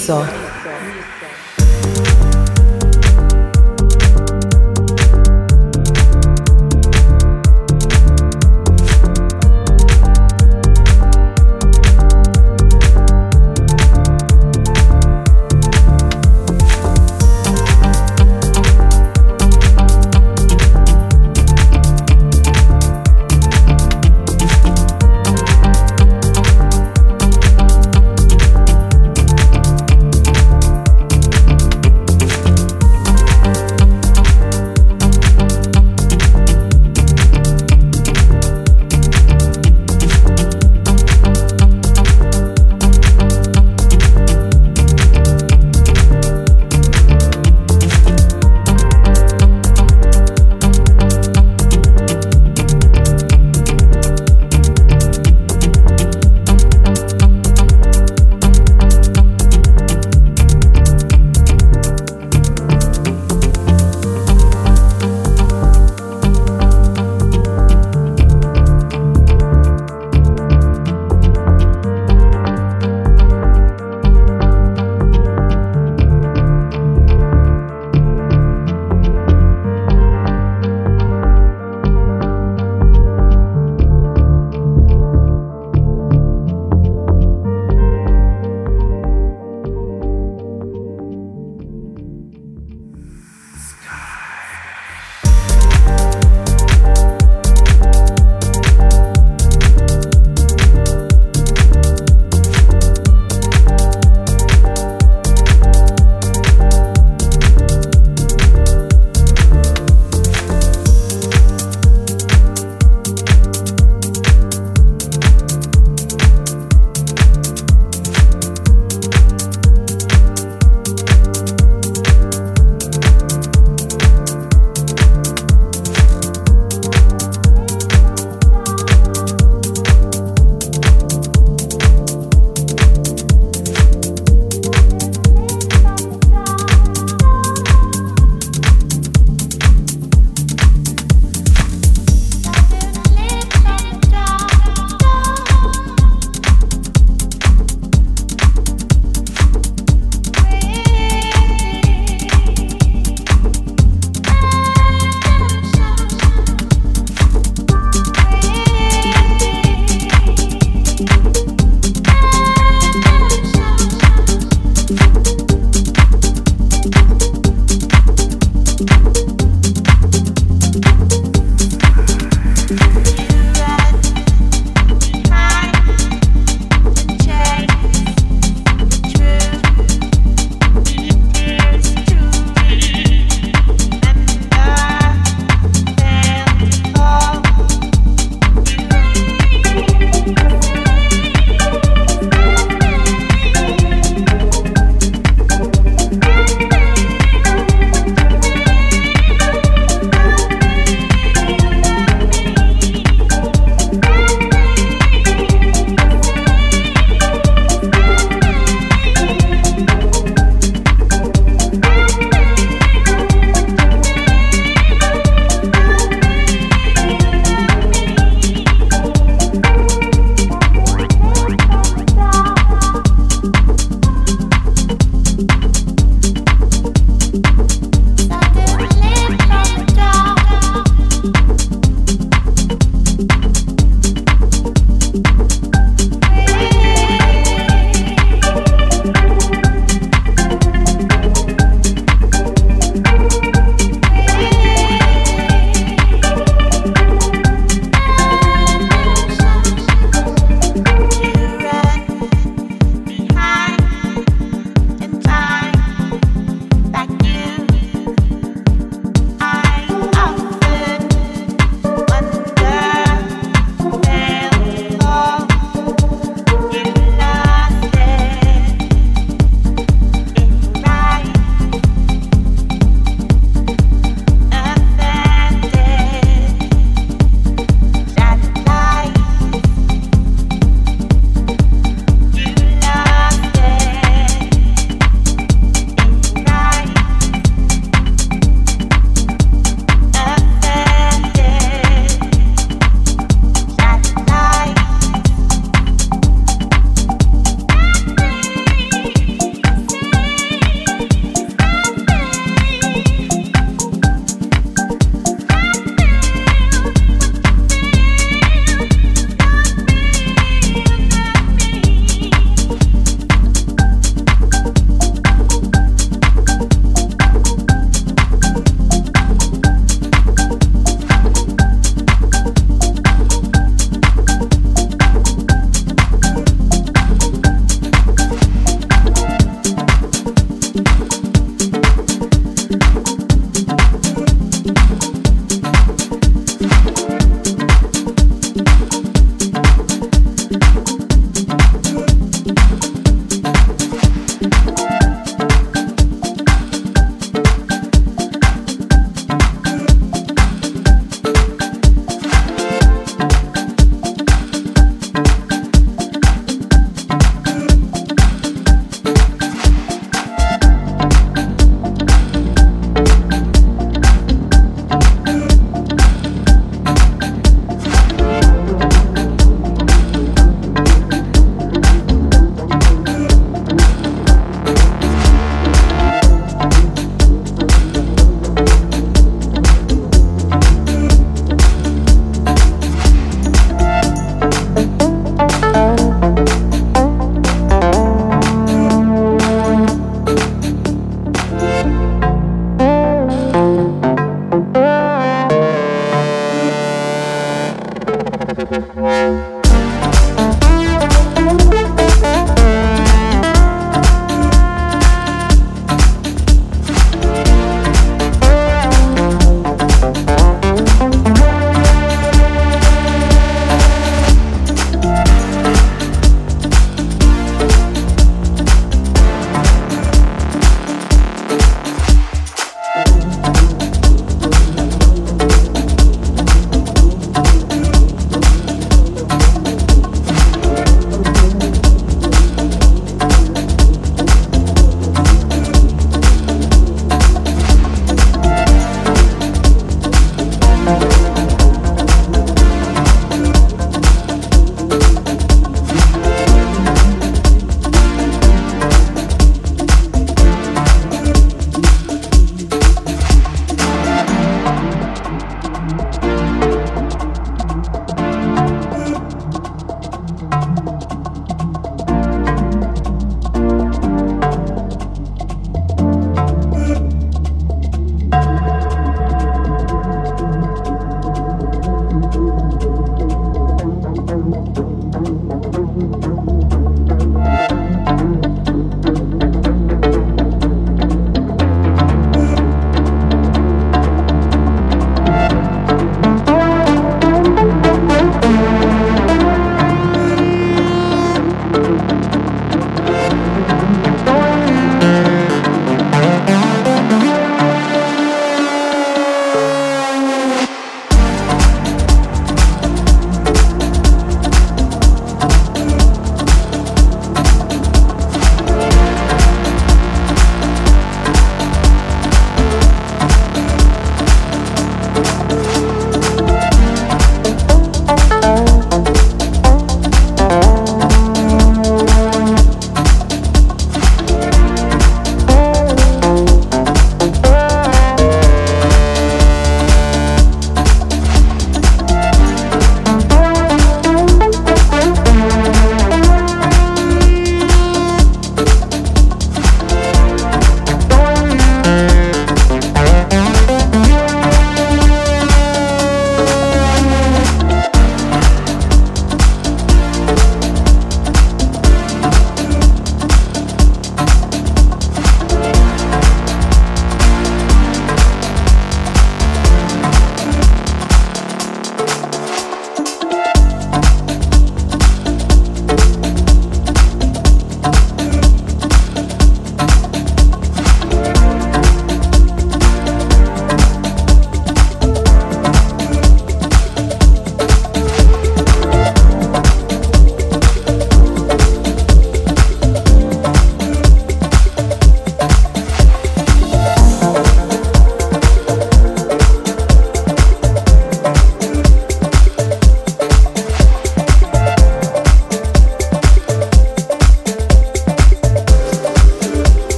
So.